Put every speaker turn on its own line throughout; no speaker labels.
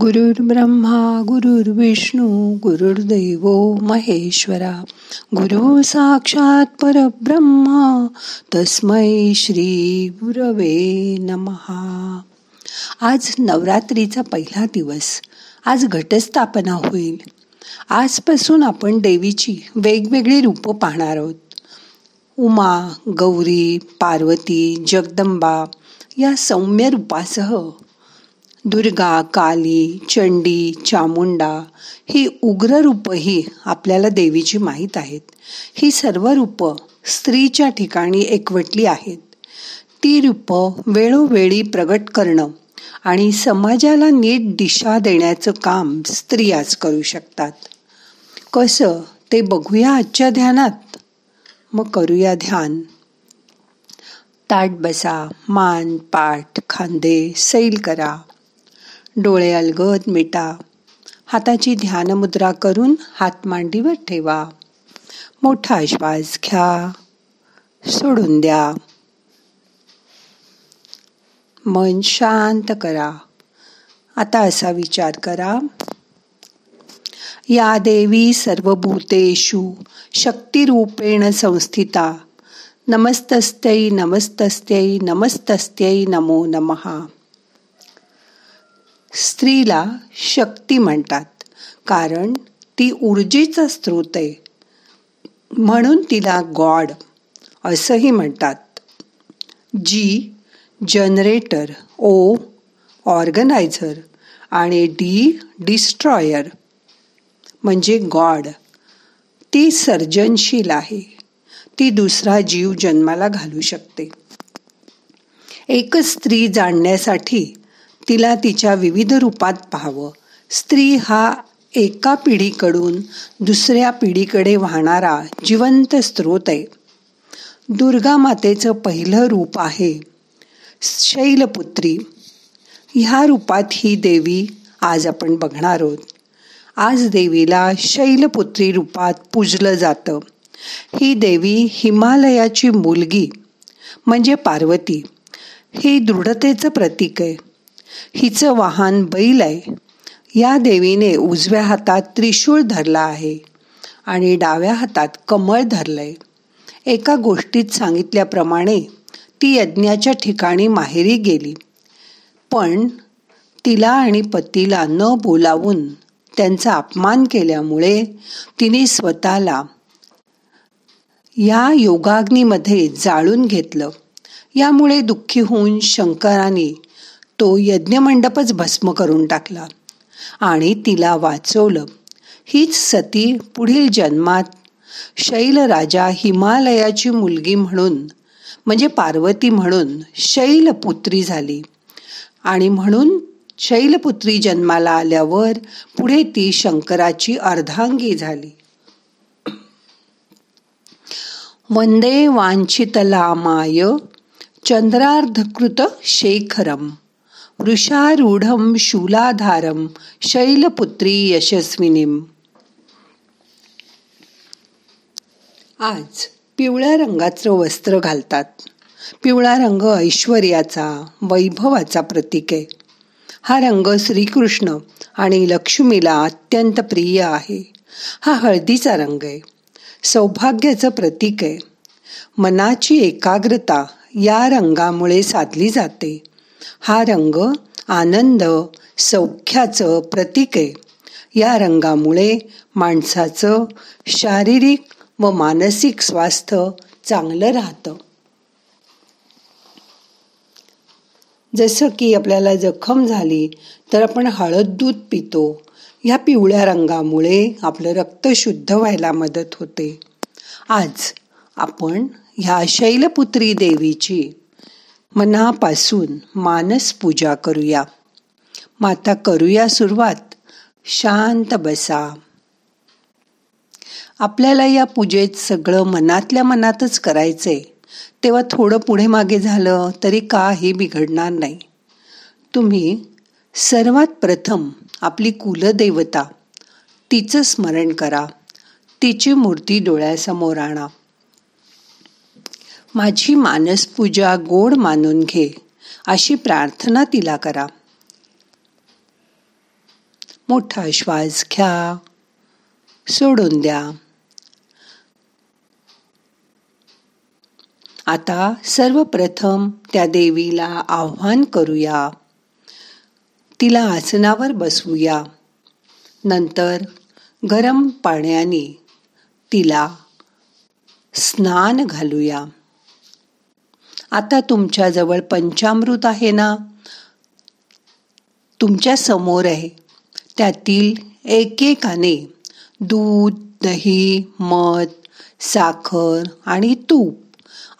गुरुर् ब्रह्मा गुरुर्विष्णू गुरुर्दैव महेश्वरा. गुरु साक्षात परब्रह्मा तस्मै श्री गुरवे नमहा. आज नवरात्रीचा पहिला दिवस. आज घटस्थापना होईल. आजपासून आपण देवीची वेगवेगळी रूपं पाहणार आहोत. उमा गौरी पार्वती जगदंबा या सौम्य रूपासह दुर्गा काली चंडी चामुंडा ही उग्र रूपही आपल्याला देवीची माहीत आहेत. ही सर्व रूपं स्त्रीच्या ठिकाणी एकवटली आहेत. ती रूपं वेळोवेळी प्रगट करणं आणि समाजाला नीट दिशा देण्याचं काम स्त्रियाच करू शकतात. कसं? ते बघूया आजच्या ध्यानात. मग करूया ध्यान. ताट बसा मान पाठ खांदे सैल करा. डोळे अलगद मिटा. हाताची ध्यानमुद्रा करून हात मांडीवर ठेवा. मोठा श्वास घ्या. सोडून द्या. मन शांत करा. आता असा विचार करा. या देवी सर्वभूतेषु शक्तिरूपेण संस्थिता. नमस्तस्त्यै नमस्तस्त्यै नमस्तस्त्यै नमो नमः. स्त्रीला शक्ती म्हणतात. कारण ती ऊर्जेचा स्रोत आहे. म्हणून तिला गॉड असंही म्हणतात. जी जनरेटर ओ ऑर्गनायझर आणि डी डिस्ट्रॉयर म्हणजे गॉड. ती सर्जनशील आहे. ती दुसरा जीव जन्माला घालू शकते. एकच स्त्री जाणण्यासाठी तिला तिच्या विविध रूपात पाहावं. स्त्री हा एका पिढीकडून दुसऱ्या पिढीकडे वाहणारा जिवंत स्रोत आहे. दुर्गा मातेचं पहिलं रूप आहे शैलपुत्री. ह्या रूपात ही देवी आज आपण बघणार आहोत. आज देवीला शैलपुत्री रूपात पूजलं जातं. ही देवी हिमालयाची मुलगी म्हणजे पार्वती. ही दृढतेचं प्रतीक आहे. हिचं वाहन बैल आहे. या देवीने उजव्या हातात त्रिशूळ धरला आहे आणि डाव्या हातात कमळ धरलंय. एका गोष्टीत सांगितल्याप्रमाणे ती यज्ञाच्या ठिकाणी माहेरी गेली. पण तिला आणि पतीला न बोलावून त्यांचा अपमान केल्यामुळे तिने स्वतःला या योगाग्नीमध्ये जाळून घेतलं. यामुळे दुःखी होऊन शंकराने तो यज्ञमंडपच भस्म करून टाकला आणि तिला वाचवलं. हीच सती पुढील जन्मात शैलराजा हिमालयाची मुलगी म्हणून म्हणजे पार्वती म्हणून शैलपुत्री झाली. आणि म्हणून शैलपुत्री जन्माला आल्यावर पुढे ती शंकराची अर्धांगी झाली. वंदे वांछितलामाय चंद्रार्धकृत शेखरम. वृषारूढम शूलाधारम शैलपुत्री यशस्विनीम। आज पिवळ्या रंगाचं वस्त्र घालतात. पिवळा रंग ऐश्वर्याचा वैभवाचा प्रतीक आहे. हा रंग श्रीकृष्ण आणि लक्ष्मीला अत्यंत प्रिय आहे. हा हळदीचा रंग आहे. सौभाग्याचं प्रतीक आहे. मनाची एकाग्रता या रंगामुळे साधली जाते. हा रंग आनंद सौख्याचं प्रतीक आहे. या रंगामुळे माणसाचं शारीरिक व मानसिक स्वास्थ्य चांगलं राहतं. जसं की आपल्याला जखम झाली तर आपण हळद दूध पितो. ह्या पिवळ्या रंगामुळे आपलं रक्त शुद्ध व्हायला मदत होते. आज आपण ह्या शैलपुत्री देवीची मनापासून मानस पूजा करूया. माता करूया सुरुवात. शांत बसा. आपल्याला या पूजेत सगळं मनातल्या मनातच करायचंय. तेव्हा थोडं पुढे मागे झालं तरी काही बिघडणार नाही. तुम्ही सर्वात प्रथम आपली कुलदेवता तिचं स्मरण करा. तिची मूर्ती डोळ्यासमोर आणा. माझी मानसपूजा गोड मानून घे. अशी प्रार्थना तिला करा. मोठा श्वास घ्या. सोडून द्या. आता सर्वप्रथम त्या देवीला आव्हान करूया. तिला आसनावर बसवूया. नंतर गरम पाण्याने तिला स्नान घालूया. आता तुमच्याजवळ पंचामृत आहे ना? तुमच्यासमोर आहे. त्यातील एकेकाने दूध दही मध साखर आणि तूप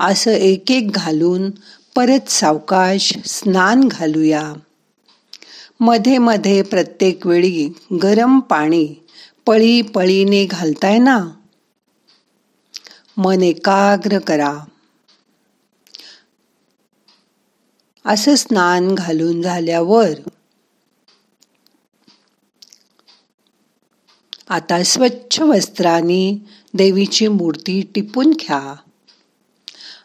असं एक एक घालून परत सावकाश स्नान घालूया. मध्ये मध्ये प्रत्येक वेळी गरम पाणी पळी पळीने घालताय ना? मन एकाग्र करा. असं स्नान घालून झाल्यावर आता स्वच्छ वस्त्राने देवीची मूर्ती टिपून घ्या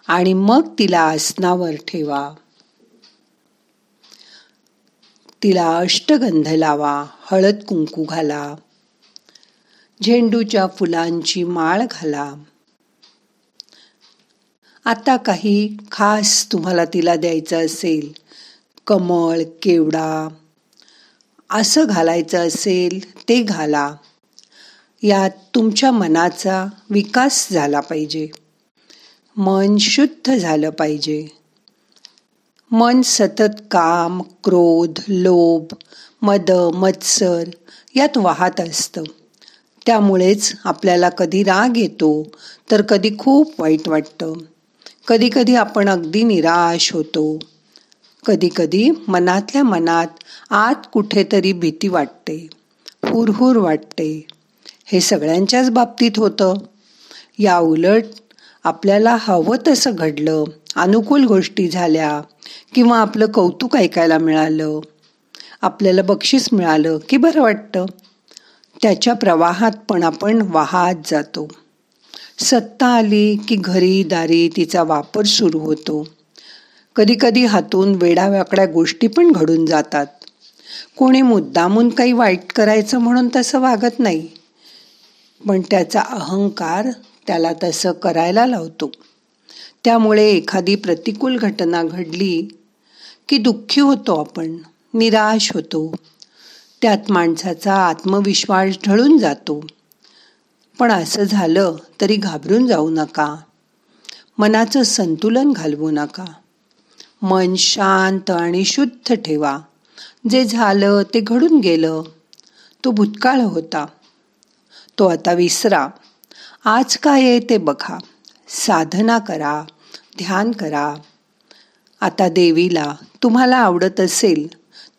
आणि मग तिला आसनावर ठेवा. तिला अष्टगंध लावा हळद कुंकू घाला झेंडूच्या फुलांची माळ घाला. आता काही खास तुम्हाला तिला द्यायचं असेल कमळ केवडा असं घालायचं असेल ते घाला. यात तुमच्या मनाचा विकास झाला पाहिजे. मन शुद्ध झालं पाहिजे. मन सतत काम क्रोध लोभ मद मत्सर यात वाहत असतं. त्यामुळेच आपल्याला कधी राग येतो तर कधी खूप वाईट वाटतं. कधी कधी आपण अगदी निराश होतो. कधी कधी मनातल्या मनात आत कुठेतरी भीती वाटते. हुरहुर वाटते. हे सगळ्यांच्याच बाबतीत होतं. या उलट आपल्याला हवं तसं घडलं अनुकूल गोष्टी झाल्या किंवा आपलं कौतुक ऐकायला मिळालं. आपल्याला बक्षीस मिळालं की बरं वाटतं. त्याच्या प्रवाहात पण आपण वाहत जातो. सत्ता आली की घरी दारी तिचा वापर सुरू होतो. कधीकधी हातून वेडाव्याकड्या गोष्टी पण घडून जातात. कोणी मुद्दामून काही वाईट करायचं म्हणून तसं वागत नाही. पण त्याचा अहंकार त्याला तसं करायला लावतो. त्यामुळे एखादी प्रतिकूल घटना घडली की दुःखी होतो आपण निराश होतो. त्यात माणसाचा आत्मविश्वास ढळून जातो. पण असं झालं तरी घाबरून जाऊ नका. मनाचं संतुलन घालवू नका. मन शांत आणि शुद्ध ठेवा. जे झालं ते घडून गेलं. तो भूतकाळ होता. तो आता विसरा. आज काय आहे ते बघा. साधना करा. ध्यान करा. आता देवीला तुम्हाला आवडत असेल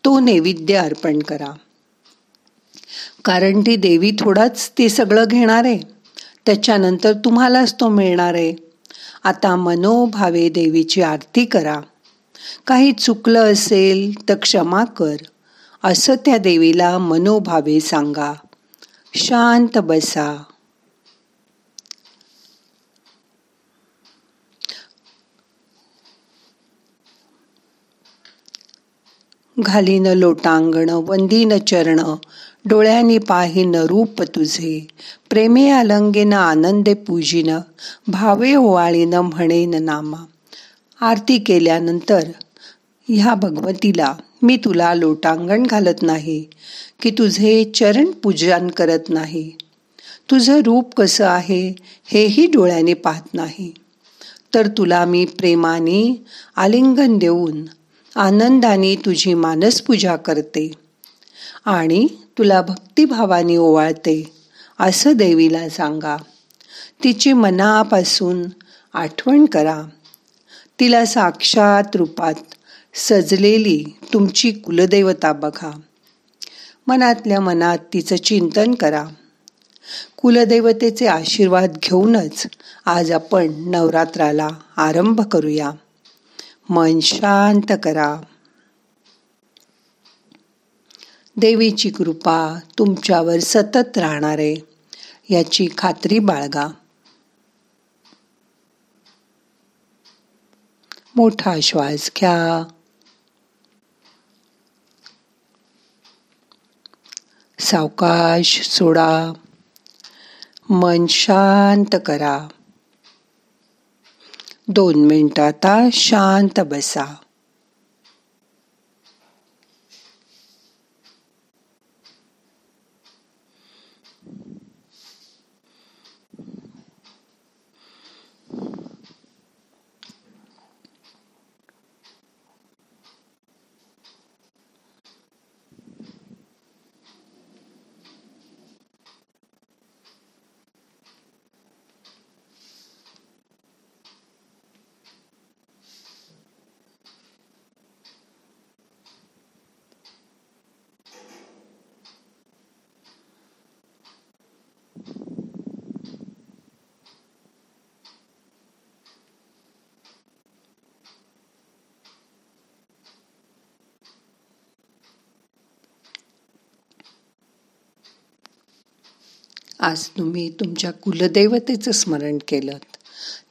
तो नैवेद्य अर्पण करा. कारण ती देवी थोडाच ते सगळं घेणार. आहे त्याच्यानंतर तुम्हालाच तो मिळणार. आहे आता मनोभावे देवीची आरती करा. काही चुकलं असेल तर क्षमा कर. असं त्या देवीला मनोभावे सांगा. शांत बसा. घालीन लोटांगण वंदीन चरण डोळ्यांनी पाहिन रूप तुझे. प्रेमे अलंगेन आनंदे पूजिन भावे ओवाळीन म्हणेन नामा. आरती केल्यानंतर ह्या भगवतीला मी तुला लोटांगण घालत नाही की तुझे चरण पूजन करत नाही. तुझं रूप कसं आहे हेही डोळ्याने पाहत नाही. तर तुला मी प्रेमाने आलिंगन देऊन आनंदाने तुझी मानसपूजा करते. आणि तुला भक्तिभावाने ओवाळते. असं देवीला सांगा. तिची मनापासून आठवण करा. तिला साक्षात रूपात सजलेली तुमची कुलदेवता बघा. मनातल्या मनात तिचं चिंतन करा. कुलदेवतेचे आशीर्वाद घेऊनच आज आपण नवरात्राला आरंभ करूया. मन शांत करा. देवीची कृपा तुमच्यावर सतत राहणार आहे याची खात्री बाळगा. मोठा श्वास घ्या. सावकाश सोडा. मन शांत करा. दोन मिनिटाता शांत बसा. आज तुम्ही तुमच्या कुलदेवतेचं स्मरण केलं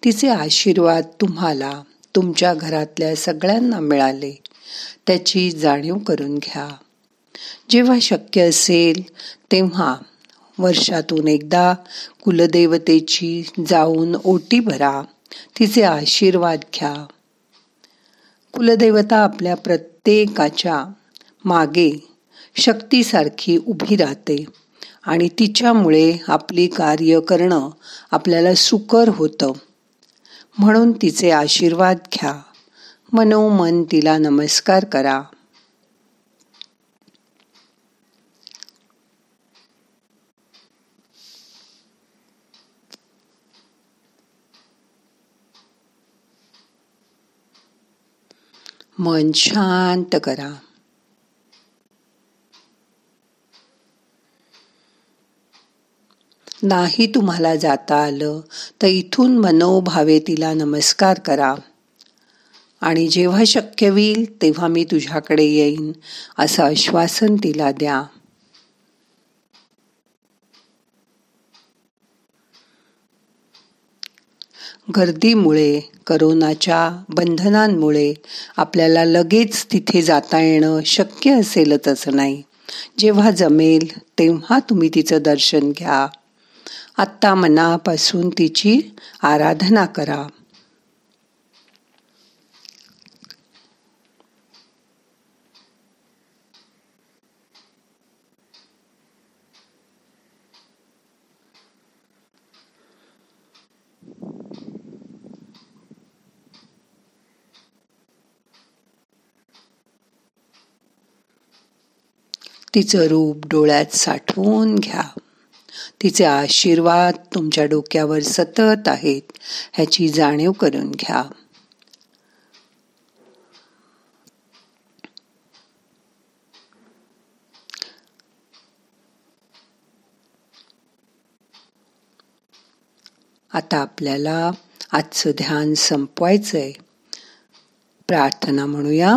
तिचे आशीर्वाद तुम्हाला तुमच्या घरातल्या सगळ्यांना मिळाले. त्याची जाणीव करून घ्या. जेव्हा शक्य असेल तेव्हा वर्षातून एकदा कुलदेवतेची जाऊन ओटी भरा. तिचे आशीर्वाद घ्या. कुलदेवता आपल्या प्रत्येकाच्या मागे शक्तीसारखी उभी राहते. आणि तिच्यामुळे आपली कार्य करणं आपल्याला सुकर होतं. म्हणून तिचे आशीर्वाद घ्या. मनोमन तिला नमस्कार करा. मन शांत करा. नाही तुम्हाला जाता आलं तर इथून मनोभावे तिला नमस्कार करा. आणि जेव्हा शक्य होईल तेव्हा मी तुझ्याकडे येईन असं आश्वासन तिला द्या. गर्दीमुळे करोनाच्या बंधनांमुळे आपल्याला लगेच तिथे जाता येणं शक्य असेलच असं नाही. जेव्हा जमेल तेव्हा तुम्ही तिचं दर्शन घ्या. आत्ता मनापासून तिची आराधना करा. तिचं रूप डोळ्यात साठवून घ्या. तिचे आशीर्वाद तुमच्या डोक्यावर सतत आहेत ह्याची जाणीव करून घ्या. आता आपल्याला आजचं ध्यान संपवायचंय. प्रार्थना म्हणूया.